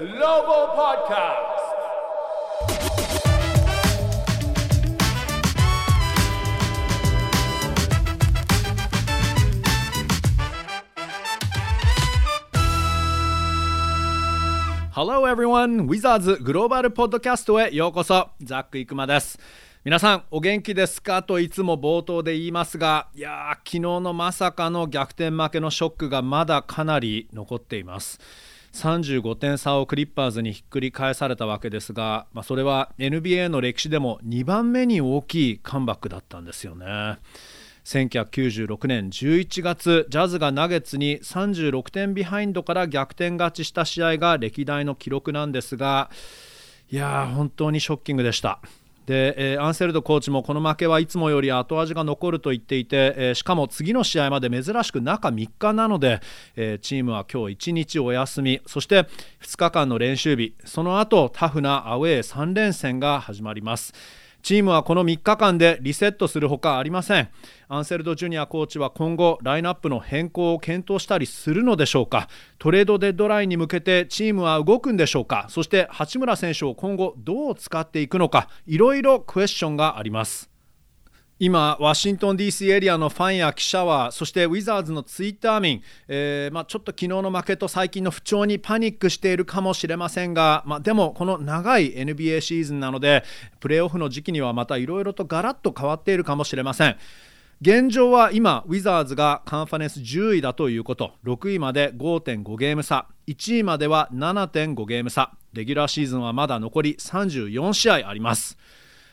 Global Podcast. Hello everyone! ウィザーズグローバルポッドキャストへようこそザック・イクマです皆さんお元気ですか？といつも冒頭で言いますがいや昨日のまさかの逆転負けのショックがまだかなり残っています35点差をクリッパーズにひっくり返されたわけですが、まあ、それは NBA の歴史でも2番目に大きいカムバックだったんですよね。1996年11月ジャズがナゲッツに36点ビハインドから逆転勝ちした試合が歴代の記録なんですがいやー本当にショッキングでした。で、えー、アンセルドコーチもこの負けはいつもより後味が残ると言っていて、えー、しかも次の試合まで珍しく中3日なので、えー、チームは今日1日お休みそして2日間の練習日その後タフなアウェー3連戦が始まります。チームはこの3日間でリセットするほかありません。アンセルドジュニアコーチは今後ラインナップの変更を検討したりするのでしょうか。トレードデッドラインに向けてチームは動くんでしょうか。そして八村選手を今後どう使っていくのか。いろいろクエスチョンがあります。今、ワシントン DC エリアのファンや記者は、そしてウィザーズのツイッター民、えーまあ、ちょっと昨日の負けと最近の不調にパニックしているかもしれませんが、まあ、でも、この長い NBA シーズンなので、プレーオフの時期にはまたいろいろとガラッと変わっているかもしれません。現状は今、ウィザーズがカンファレンス10位だということ、6位まで5.5ゲーム差、1位までは7.5ゲーム差、レギュラーシーズンはまだ残り34試合あります。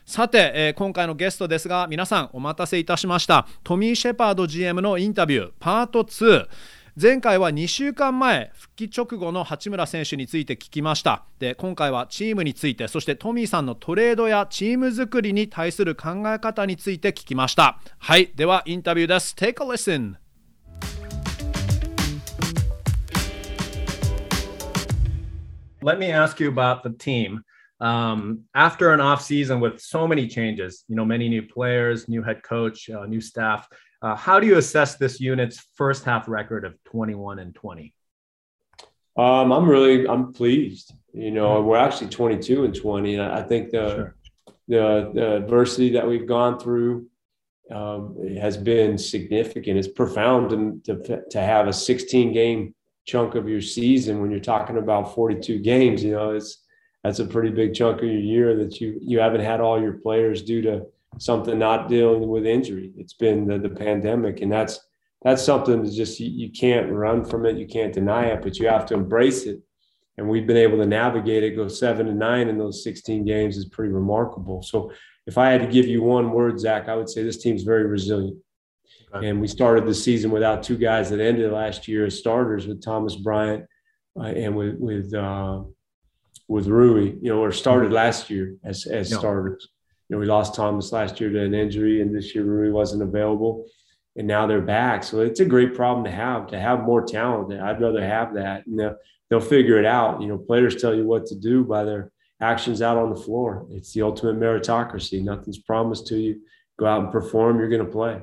さて、えー、今回のゲストですが皆さんお待たせいたしました。トミー・シェパード GM のインタビューパート2前回は2週間前復帰直後の八村選手について聞きました。で今回はチームについてそしてトミーさんのトレードやチーム作りに対する考え方について聞きました。はいではインタビューです。Take a listen. Let me ask you about the team. Um, after an off season with so many changes, you know, many new players, new head coach, uh, new staff. Uh, how do you assess this unit's first half record of 21 and 20? Um, I'm really I'm pleased. You know, we're actually 22 and 20, and I think the sure. the, the adversity that we've gone through um, has been significant. It's profound to, to to have a 16 game chunk of your season when you're talking about 42 games. You know, it's that's a pretty big chunk of your year that you you haven't had all your players due to something not dealing with injury. It's been the, the pandemic, and that's that's something that just you, you can't run from it, you can't deny it, but you have to embrace it. And we've been able to navigate it, go seven and nine in those 16 games is pretty remarkable. So if I had to give you one word, Zach, I would say this team's very resilient. Okay. And we started the season without two guys that ended last year as starters with Thomas Bryant uh, and with with uh, with Rui, you know, or started mm-hmm. last year as as no. starters. You know, we lost Thomas last year to an injury, and this year Rui wasn't available, and now they're back. So it's a great problem to have to have more talent. I'd rather have that, and they'll, they'll figure it out. You know, players tell you what to do by their actions out on the floor. It's the ultimate meritocracy. Nothing's promised to you. Go out and perform. You're going to play.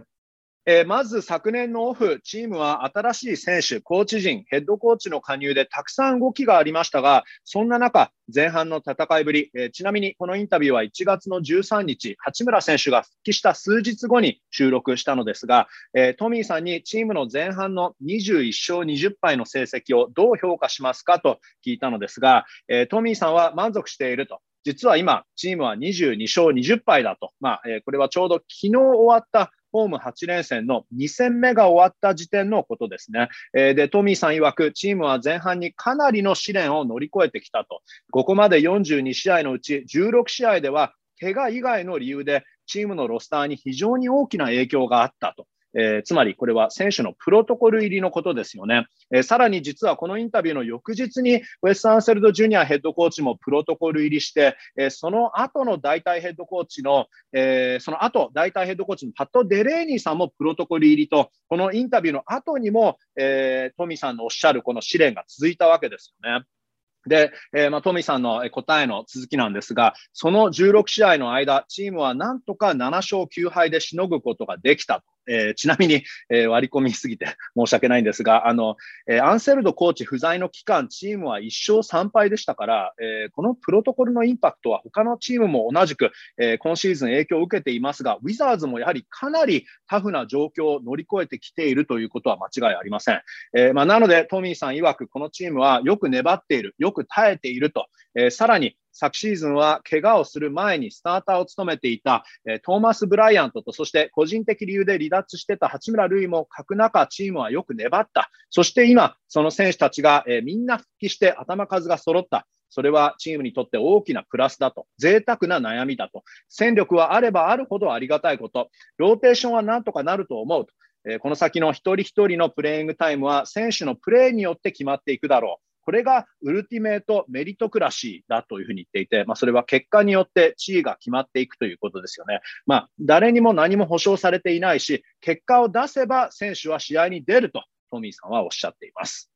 えー、まず昨年のオフ、チームは新しい選手、コーチ陣、ヘッドコーチの加入でたくさん動きがありましたが、そんな中、前半の戦いぶり、えー、ちなみにこのインタビューは1月の13日、八村選手が復帰した数日後に収録したのですが、えー、トミーさんにチームの前半の21勝20敗の成績をどう評価しますか？と聞いたのですが、えトミーさんは満足していると。実は今、チームは22勝20敗だと。まあ、えこれはちょうど昨日終わったホーム8連戦の2戦目が終わった時点のことですね。えー、で、トミーさん曰く、チームは前半にかなりの試練を乗り越えてきたと。ここまで42試合のうち16試合では、怪我以外の理由でチームのロスターに非常に大きな影響があったと。えー、つまりこれは選手のプロトコル入りのことですよね。えー、さらに実はこのインタビューの翌日にウェス・アンセルド・ジュニアヘッドコーチもプロトコル入りして、えー、その後の代替ヘッドコーチの、えその後代替ヘッドコーチのパット・デレーニーさんもプロトコル入りと、このインタビューの後にも、えトミさんのおっしゃるこの試練が続いたわけですよね。で、えー、まあ、トミさんの答えの続きなんですが、その16試合の間、チームはなんとか7勝9敗でしのぐことができたと。えー、ちなみに、えー、割り込みすぎて 申し訳ないんですが、あの、えー、アンセルドコーチ不在の期間、チームは1勝3敗でしたから、え、このプロトコルのインパクトは他のチームも同じく、え、今シーズン影響を受けていますが、ウィザーズもやはりかなりタフな状況を乗り越えてきているということは間違いありません。え、まあ、なので、トミーさん曰く、このチームはよく粘っている、よく耐えていると、え、さらに昨シーズンは怪我をする前にスターターを務めていた、えトーマス・ブライアントと、そして個人的理由で離脱してた八村塁も書く中、チームはよく粘った。そして今、その選手たちが、えみんな復帰して頭数が揃った。それはチームにとって大きなプラスだと。贅沢な悩みだと。戦力はあればあるほどありがたいこと。ローテーションはなんとかなると思うと。えこの先の一人一人のプレイングタイムは選手のプレーによって決まっていくだろう。これが ultimate meritocracy だというふうに言っていて、まあ、それは結果によって地位が決まっていくということですよね。まあ、誰にも何も保証されていないし、結果を出せば選手は試合に出るとトミーさんはおっしゃっています。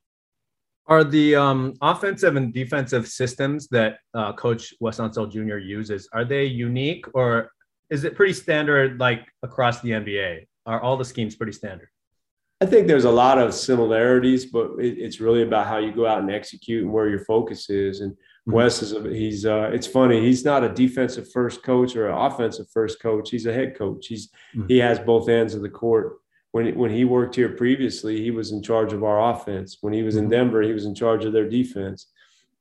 Are the um, offensive and defensive systems that uh, Coach Wes Unseld Jr. uses are they unique or is it pretty standard like across the NBA? Are all the schemes pretty standard? I think there's a lot of similarities, but it, it's really about how you go out and execute and where your focus is. And mm-hmm. Wes is a, he's uh, it's funny he's not a defensive first coach or an offensive first coach. He's a head coach. He's mm-hmm. he has both ends of the court. When when he worked here previously, he was in charge of our offense. When he was in mm-hmm. Denver, he was in charge of their defense.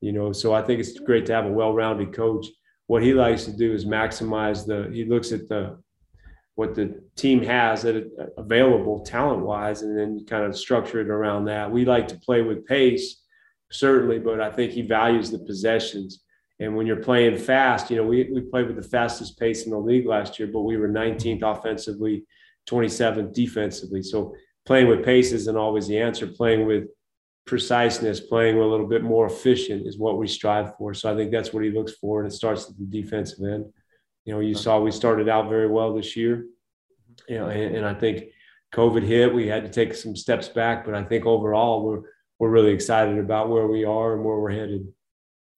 You know, so I think it's great to have a well-rounded coach. What he likes to do is maximize the. He looks at the what the team has that available talent wise, and then kind of structure it around that. We like to play with pace, certainly, but I think he values the possessions. And when you're playing fast, you know, we, we played with the fastest pace in the league last year, but we were 19th offensively, 27th defensively. So playing with pace isn't always the answer. Playing with preciseness, playing a little bit more efficient is what we strive for. So I think that's what he looks for, and it starts at the defensive end. You know, you saw we started out very well this year. You know, and, and I think COVID hit, we had to take some steps back, but I think overall we're we're really excited about where we are and where we're headed.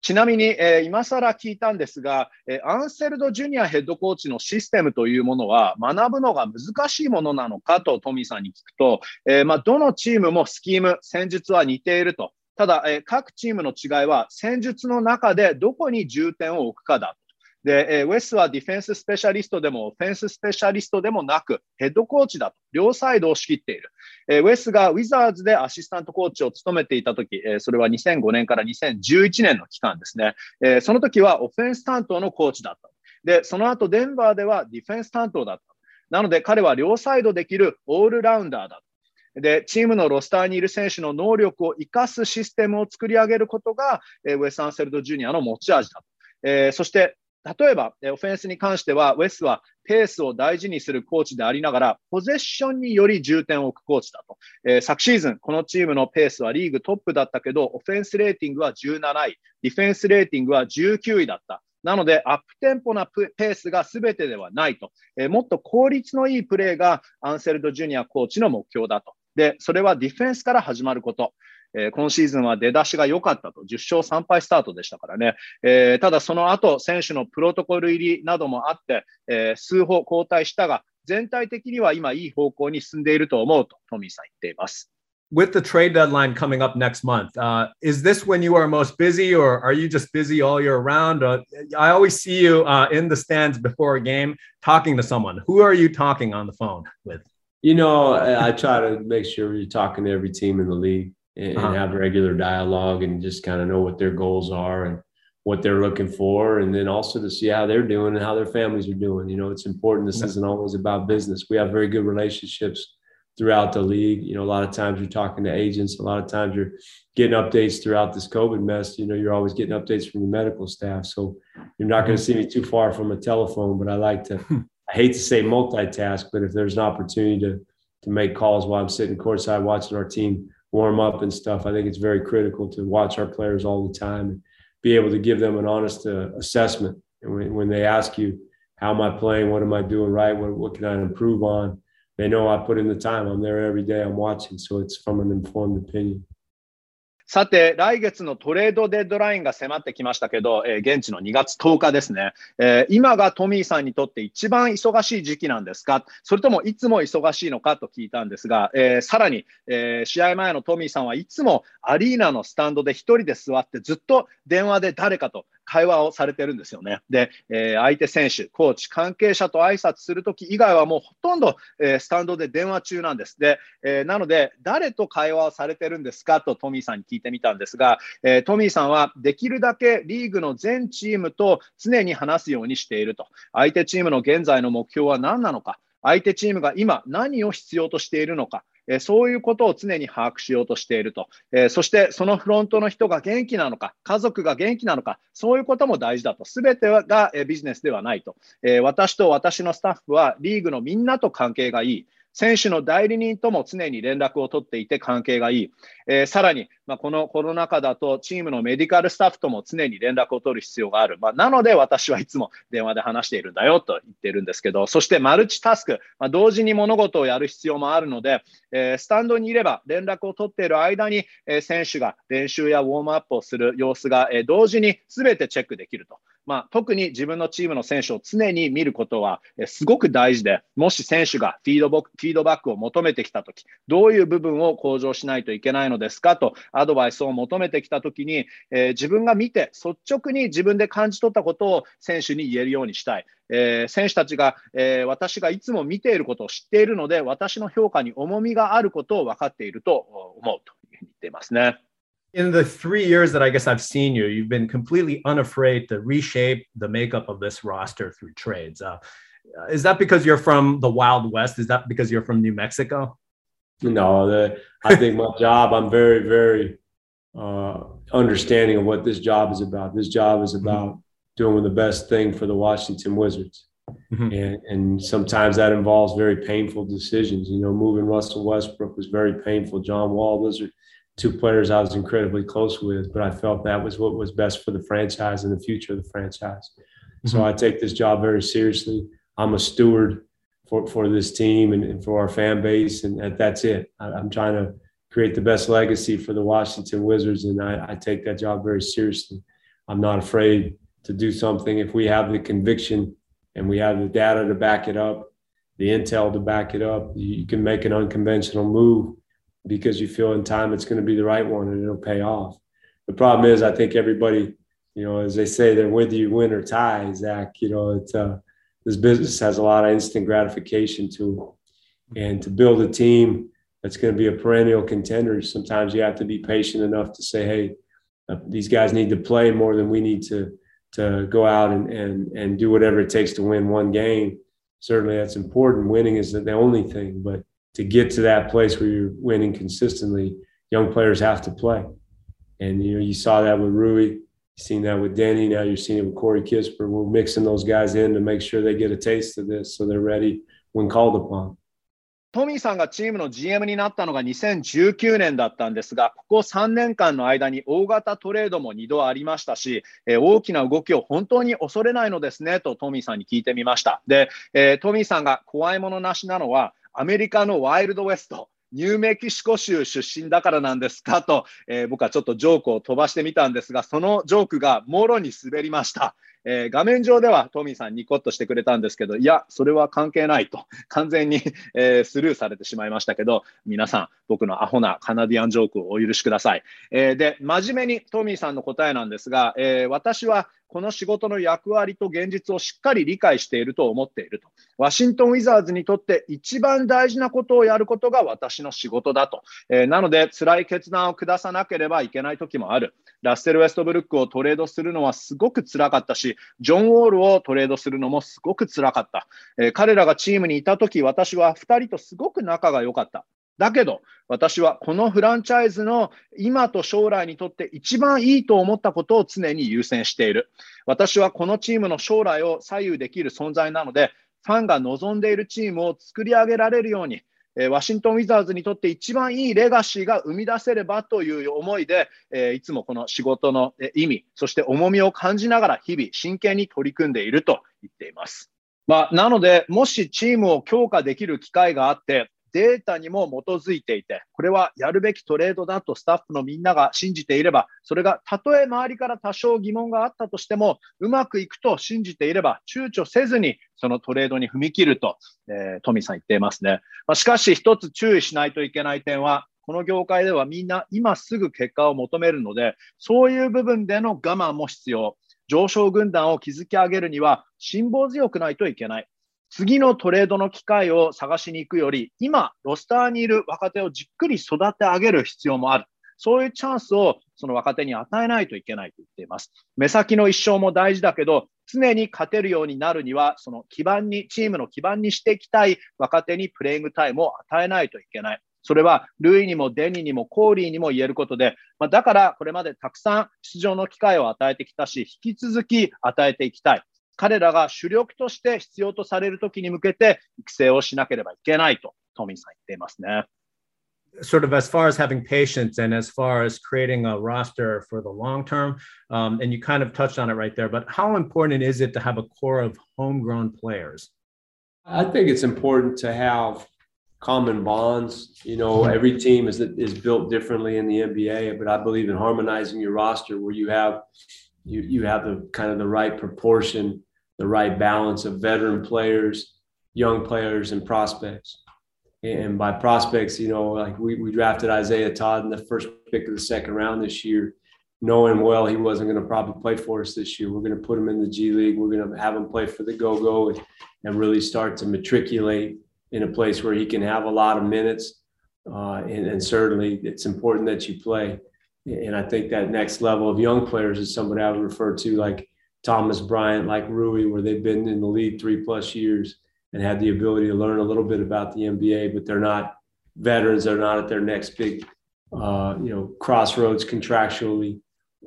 ちなみに、えー、今更聞いたんですが、えー、アンセルド・ジュニアヘッドコーチのシステムというものは学ぶのが難しいものなのかとトミーさんに聞くと、えーまあ、どのチームもスキーム、戦術は似ていると。ただ、えー、各チームの違いは戦術の中でどこに重点を置くかだで、えウェスはディフェンススペシャリストでもオ、フェンススペシャリストでもなく、ヘッドコーチだと、両サイドを仕切っている。えウェスがウィザーズでアシスタントコーチを務めていたとき、えそれは2005年から2011年の期間ですね。えその時はオフェンス担当のコーチだった。で、その後デンバーではディフェンス担当だった。なので彼は両サイドできるオールラウンダーだ。で、チームのロスターにいる選手の能力を生かすシステムを作り上げることが、えウェス・アンセルド・ジュニアの持ち味だ。えー、そして、例えば、オフェンスに関しては、ウェスはペースを大事にするコーチでありながら、ポゼッションにより重点を置くコーチだと。えー、昨シーズン、このチームのペースはリーグトップだったけど、オフェンスレーティングは17位、ディフェンスレーティングは19位だった。なので、アップテンポなペースが全てではないと、えー、もっと効率のいいプレーがアンセルド・ジュニアコーチの目標だと。で、それはディフェンスから始まること。えー、今シーズンは出だしが良かったと、10勝3敗スタートでしたからね、えー、ただその後、選手のプロトコル入りなどもあって、えー、数歩交代したが、全体的には今いい方向に進んでいると思うとトミーさん言っています。With the trade deadline coming up next month, uh, is this when you are most busy, or are you just busy all year round? Uh, I always see you uh, in the stands before a game talking to someone. Who are you talking on the phone with? You know, I try to make sure you're talking to every team in the league and, uh-huh. and have regular dialogue and just kind of know what their goals are and what they're looking for. And then also to see how they're doing and how their families are doing. You know it's important. This isn't always about business. We have very good relationships throughout the league. You know a lot of times you're talking to agents. A lot of times you're getting updates throughout this covid mess. You know you're always getting updates from the medical staff. So you're not going to see me too far from a telephone but i like to i hate to say multitask but if there's an opportunity to to make calls while i'm sitting courtside watching our team warm up and stuff. I think it's very critical to watch our players all the time and be able to give them an honest uh, assessment. And when, when they ask you, how am I playing? What am I doing right? What, what can I improve on? They know I put in the time. I'm there every day. I'm watching. So it's from an informed opinion. さて、来月のトレードデッドラインが迫ってきましたけど、えー、現地の2月10日ですね、えー、今がトミーさんにとって一番忙しい時期なんですか？それともいつも忙しいのかと聞いたんですが、えー、さらに、え試合前のトミーさんはいつもアリーナのスタンドで1人で座ってずっと電話で誰かと会話をされてるんですよね。で、えー、相手選手、コーチ、関係者と挨拶するとき以外はもうほとんど、えー、スタンドで電話中なんです。で、えー、なので、誰と会話をされてるんですか？とトミーさんに聞いてみたんですが、えトミーさんはできるだけリーグの全チームと常に話すようにしていると。相手チームの現在の目標は何なのか？相手チームが今何を必要としているのか、えそういうことを常に把握しようとしていると、えそしてそのフロントの人が元気なのか、家族が元気なのか、そういうことも大事だと、すべてが、えビジネスではないと、え私と私のスタッフはリーグのみんなと関係がいい。選手の代理人とも常に連絡を取っていて関係がいい。えー、さらに、まあ、このコロナ禍だとチームのメディカルスタッフとも常に連絡を取る必要がある。まあ、なので私はいつも電話で話しているんだよと言ってるんですけど、そしてマルチタスク、まあ、同時に物事をやる必要もあるので、えー、スタンドにいれば連絡を取っている間に、えー、選手が練習やウォームアップをする様子が、え同時に全てチェックできると。まあ、特に自分のチームの選手を常に見ることはすごく大事で、もし選手がフィードフィードバックを求めてきたとき、どういう部分を向上しないといけないのですかとアドバイスを求めてきたときに、えー、自分が見て率直に自分で感じ取ったことを選手に言えるようにしたい。えー、選手たちが、えー、私がいつも見ていることを知っているので、私の評価に重みがあることを分かっていると思うというふうに言っていますね。In the three years that I guess I've seen you, you've been completely unafraid to reshape the makeup of this roster through trades. Uh, is that because you're from the Wild West? Is that because you're from New Mexico? No, the, I think my job, I'm very, very uh, understanding of what this job is about. This job is mm-hmm. about mm-hmm. doing the best thing for the Washington Wizards. Mm-hmm. And, and sometimes that involves very painful decisions. You know, moving Russell Westbrook was very painful. John Wall, are two players I was incredibly close with, but I felt that was what was best for the franchise and the future of the franchise. Mm-hmm. So I take this job very seriously. I'm a steward for, for this team and, and for our fan base, and that's it. I, am trying to create the best legacy for the Washington Wizards, and I, I take that job very seriously. I'm not afraid to do something if we have the conviction and we have the data to back it up, the intel to back it up. You can make an unconventional move because you feel in time it's going to be the right one and it'll pay off. The problem is, I think everybody, you know, as they say, they're with you win or tie, Zach. You know, it's uh, this business has a lot of instant gratification to it. And to build a team that's going to be a perennial contender, sometimes you have to be patient enough to say, hey, uh, these guys need to play more than we need to to go out and, and and do whatever it takes to win one game. Certainly, that's important. Winning is the only thing, but to get to that place where you're winning consistently, young players have to play. And you know, you saw that with Rui, you've seen that with Denny, now you're seeing it with Corey Kisper. We're mixing those guys in to make sure they get a taste of this so they're ready when called upon. トミーさんがチームの GM になったのが2019年だったんですが、ここ3年間の間に大型トレードも2度ありましたし、えー、大きな動きを本当に恐れないのですねとトミーさんに聞いてみました。で、えー、トミーさんが怖いものなしなのは、アメリカのワイルドウェスト、ニューメキシコ州出身だからなんですか？と、えー、僕はちょっとジョークを飛ばしてみたんですが、そのジョークがもろに滑りました。えー、画面上ではトミーさんニコッとしてくれたんですけど、いや、それは関係ないと、完全に、えー、スルーされてしまいましたけど、皆さん、僕のアホなカナディアンジョークをお許しください。えー、で、真面目にトミーさんの答えなんですが、え私はこの仕事の役割と現実をしっかり理解していると思っていると。ワシントン・ウィザーズにとって一番大事なことをやることが私の仕事だと。えー、なので、辛い決断を下さなければいけない時もある。ラッセル・ウェストブルックをトレードするのはすごく辛かったし、ジョン・ウォールをトレードするのもすごく辛かった。えー、彼らがチームにいた時、私は2人とすごく仲が良かった。だけど、私はこのフランチャイズの今と将来にとって一番いいと思ったことを常に優先している。私はこのチームの将来を左右できる存在なので、ファンが望んでいるチームを作り上げられるように、えワシントン・ウィザーズにとって一番いいレガシーが生み出せればという思いで、えいつもこの仕事の意味、そして重みを感じながら日々真剣に取り組んでいると言っています。まあ、なので、もしチームを強化できる機会があって、データにも基づいていて、これはやるべきトレードだとスタッフのみんなが信じていれば、それがたとえ周りから多少疑問があったとしても、うまくいくと信じていれば、躊躇せずにそのトレードに踏み切ると、えー、トミーさん言っていますね。まあ、しかし一つ注意しないといけない点は、この業界ではみんな今すぐ結果を求めるので、そういう部分での我慢も必要。上昇軍団を築き上げるには辛抱強くないといけない。次のトレードの機会を探しに行くより、今、ロスターにいる若手をじっくり育て上げる必要もある。そういうチャンスをその若手に与えないといけないと言っています。目先の一生も大事だけど、常に勝てるようになるには、その基盤に、チームの基盤にしていきたい若手にプレイングタイムを与えないといけない。それはルイにもデニにもコーリーにも言えることで、まあ、だからこれまでたくさん出場の機会を与えてきたし、引き続き与えていきたい。彼らが主力として必要とされるときに向けて育成をしなければいけないとトミーさん言っていますね。sort of as far as having patience and as far as creating a roster for the long term. Um, and you kind of touched on it right there, but how important is it to have a core of homegrown players? I think it's important to have common bonds. You know, every team is is built differently in the NBA, but I believe in harmonizing your roster where you have you you have the kind of the right proportion, the right balance of veteran players, young players, and prospects. And by prospects, you know, like we, we drafted Isaiah Todd in the first pick of the second round this year, knowing well he wasn't going to probably play for us this year. We're going to put him in the G League. We're going to have him play for the Go Go and, and really start to matriculate in a place where he can have a lot of minutes. Uh, and, and, certainly it's important that you play. And I think that next level of young players is somebody I would refer to like Thomas Bryant, like Rui, where they've been in the league three plus years and had the ability to learn a little bit about the NBA, but they're not veterans. They're not at their next big, uh, you know, crossroads contractually.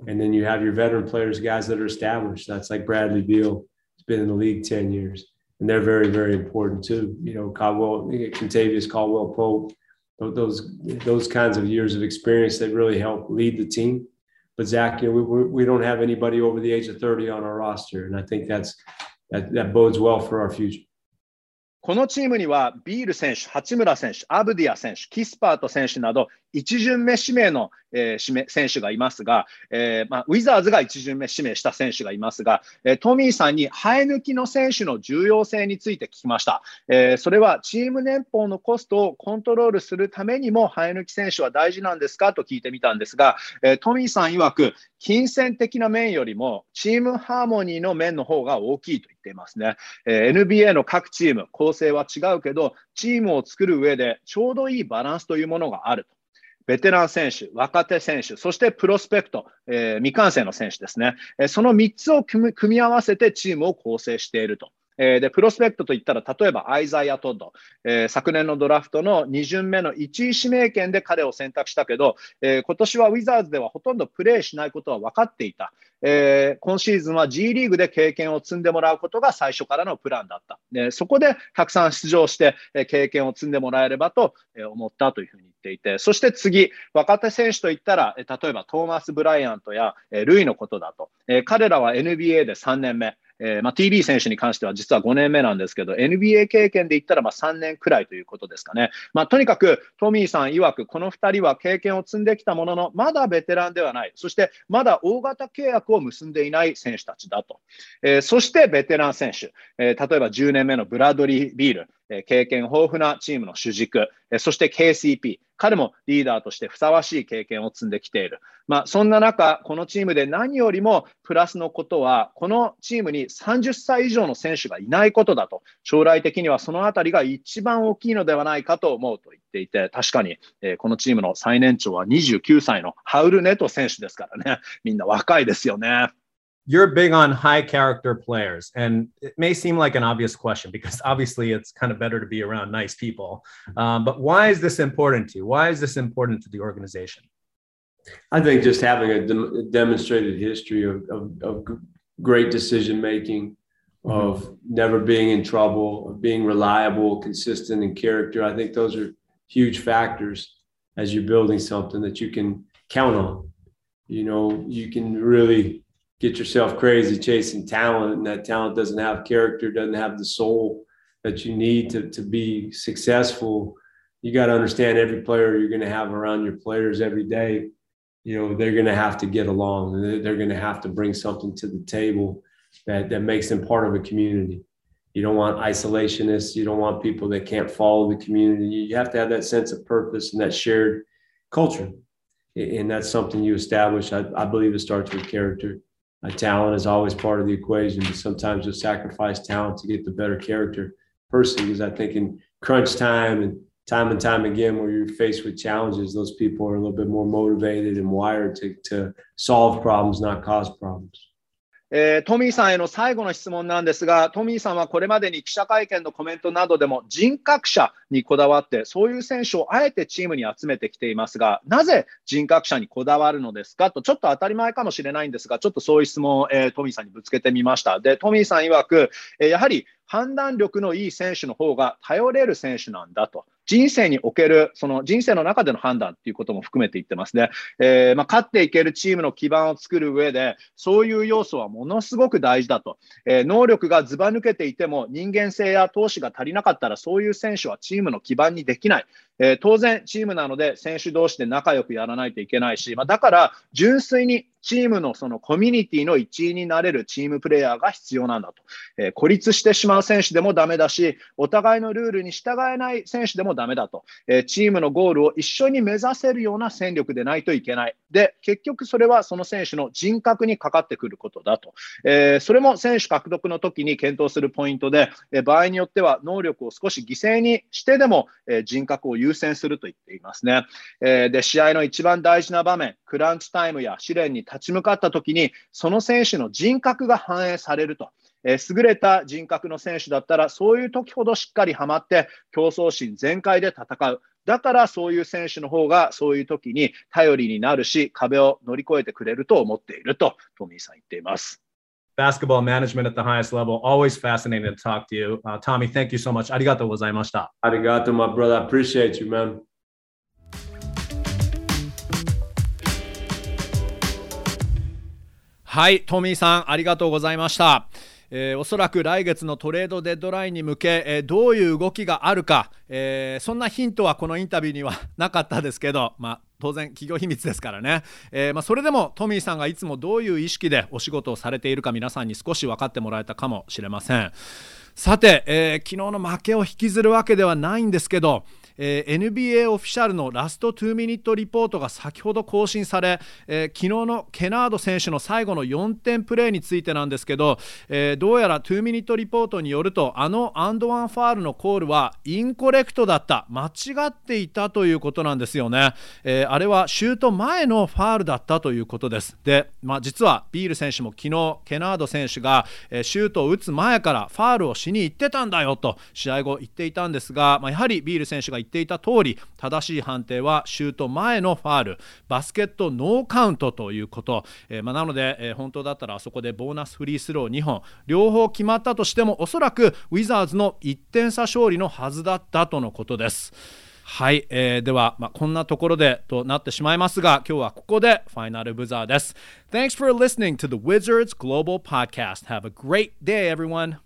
And then you have your veteran players, guys that are established. That's like Bradley Beal. He's been in the league 10 years and they're very, very important too. You know, Caldwell, Contavious Caldwell Pope, those those kinds of years of experience that really help lead the team. But Zach, you know, we, we don't have anybody over the age of 30 on our roster, and I think that's that, that bodes well for our future. このチームにはビール選手、八村選手、アブディア選手、キスパート選手など 一巡目指名の、えー、指名選手がいますが、えーまあ、ウィザーズが一巡目指名した選手がいますが、えー、トミーさんに生え抜きの選手の重要性について聞きました、え、それはチーム年俸のコストをコントロールするためにも生え抜き選手は大事なんですか？と聞いてみたんですが、え、トミーさん曰く金銭的な面よりもチームハーモニーの面の方が大きいと言っていますね、え、NBA の各チーム構成は違うけどチームを作る上でちょうどいいバランスというものがあると。ベテラン選手、若手選手、そしてプロスペクト、えー、未完成の選手ですね、えー、その3つを組み合わせてチームを構成していると。えー、で、プロスペクトといったら、例えばアイザイア・トッド、えー、昨年のドラフトの2巡目の1位指名権で彼を選択したけど、えー、今年はウィザーズではほとんどプレーしないことは分かっていた。えー、今シーズンは G リーグで経験を積んでもらうことが最初からのプランだった。でそこでたくさん出場して、え、経験を積んでもらえればと思ったというふうに言っていて、そして次、若手選手といったら、例えばトーマス・ブライアントや、えー、ルイのことだと。え、彼らは NBA で3年目。えーまあ、TB 選手に関しては実は5年目なんですけど、NBA 経験で言ったらま3年くらいということですかね。まあ、とにかくトミーさん曰く、この2人は経験を積んできたものの、まだベテランではない、そしてまだ大型契約を結んでいない選手たちだと。えー、そしてベテラン選手、えー、例えば10年目のブラドリー・ビール、経験豊富なチームの主軸、そして KCP、彼もリーダーとしてふさわしい経験を積んできている。まあ、そんな中、このチームで何よりもプラスのことは、このチームに30歳以上の選手がいないことだと、将来的にはそのあたりが一番大きいのではないかと思うと言っていて、確かに、え、このチームの最年長は29歳のハウルネト選手ですからね、みんな若いですよね。You're big on high character players. And it may seem like an obvious question because obviously it's kind of better to be around nice people. Um, but why is this important to you? Why is this important to the organization? I think just having a, de- demonstrated history of, of, of great decision making mm-hmm. of never being in trouble of being reliable consistent in character i think those are huge factors as you're building something that you can count on. You know you can really get yourself crazy chasing talent and that talent doesn't have character doesn't have the soul that you need to, to be successful you got to understand every player you're going to have around your players every day. You know, they're going to have to get along. They're going to have to bring something to the table that, that makes them part of a community. You don't want isolationists. You don't want people that can't follow the community. You have to have that sense of purpose and that shared culture. And that's something you establish. I, I believe it starts with character. Uh, talent is always part of the equation, but sometimes you'll sacrifice talent to get the better character person. Because I think in crunch time and time and time again, where you're faced with challenges, those people are a little bit more motivated and wired to, to solve problems, not cause problems. えー、トミーさんへの最後の質問なんですが、トミーさんはこれまでに記者会見のコメントなどでも人格者にこだわって、そういう選手をあえてチームに集めてきていますが、なぜ人格者にこだわるのですか？と、ちょっと当たり前かもしれないんですが、ちょっとそういう質問を、えー、トミーさんにぶつけてみました。で、トミーさん曰く、えー、やはり判断力のいい選手の方が頼れる選手なんだと。人生における、その人生の中での判断っていうことも含めて言ってますね。えー、まあ、勝っていけるチームの基盤を作る上で、そういう要素はものすごく大事だと。えー、能力がずば抜けていても、人間性や投資が足りなかったら、そういう選手はチームの基盤にできない。えー、当然、チームなので選手同士で仲良くやらないといけないし、まあ、だから純粋にチームのそのコミュニティの一員になれるチームプレイヤーが必要なんだと。えー、孤立してしまう選手でもダメだし、お互いのルールに従えない選手でもダメだと。えー、チームのゴールを一緒に目指せるような戦力でないといけない。で、結局それはその選手の人格にかかってくることだと。えー、それも選手獲得の時に検討するポイントで、え場合によっては能力を少し犠牲にしてでも、え人格を優先すると言っていますね。えで、試合の一番大事な場面、クランチタイムや試練に立ち向かった時に、その選手の人格が反映されると。えー、優れた人格の選手だったら、そういう時ほどしっかりはまって、競争心全開で戦う。だからそういう選手の方がそういう時に頼りになるし壁を乗り越えてくれると思っているとトミーさん言っています。バスケットボールマネジメントの highest level、always fascinating to talk to you.Tommy,、thank you so much。ありがとうございました。ありがとう、my。はい、トミーさん、ありがとうございました。えー、おそらく来月のトレードデッドラインに向け、えー、どういう動きがあるか、えー、そんなヒントはこのインタビューにはなかったですけど、まあ、当然企業秘密ですからね、えー、まあ、それでもトミーさんがいつもどういう意識でお仕事をされているか皆さんに少し分かってもらえたかもしれません。さて、え昨日の負けを引きずるわけではないんですけどえー、NBA オフィシャルのラスト2ミニットリポートが先ほど更新され、えー、昨日のケナード選手の最後の4点プレーについてなんですけど、えー、どうやら2ミニットリポートによるとあのアンドワンファールのコールはインコレクトだった。間違っていたということなんですよね、えー、あれはシュート前のファールだったということです。で、まあ、実はビール選手も昨日ケナード選手が、えー、シュートを打つ前からファールをしに行ってたんだよと試合後言っていたんですが、まあ、やはりビール選手が言っていた通り正しい判定はシュート前のファールバスケットノーカウントということ、えー、まあ、なので、えー、本当だったらあそこでボーナスフリースロー2本両方決まったとしてもおそらくウィザーズの1点差勝利のはずだったとのことです。はい、えー、では、まあ、こんなところでとなってしまいますが今日はここでファイナルブザーです。Thanks for listening to the Wizards Global Podcast. Have a great day, everyone.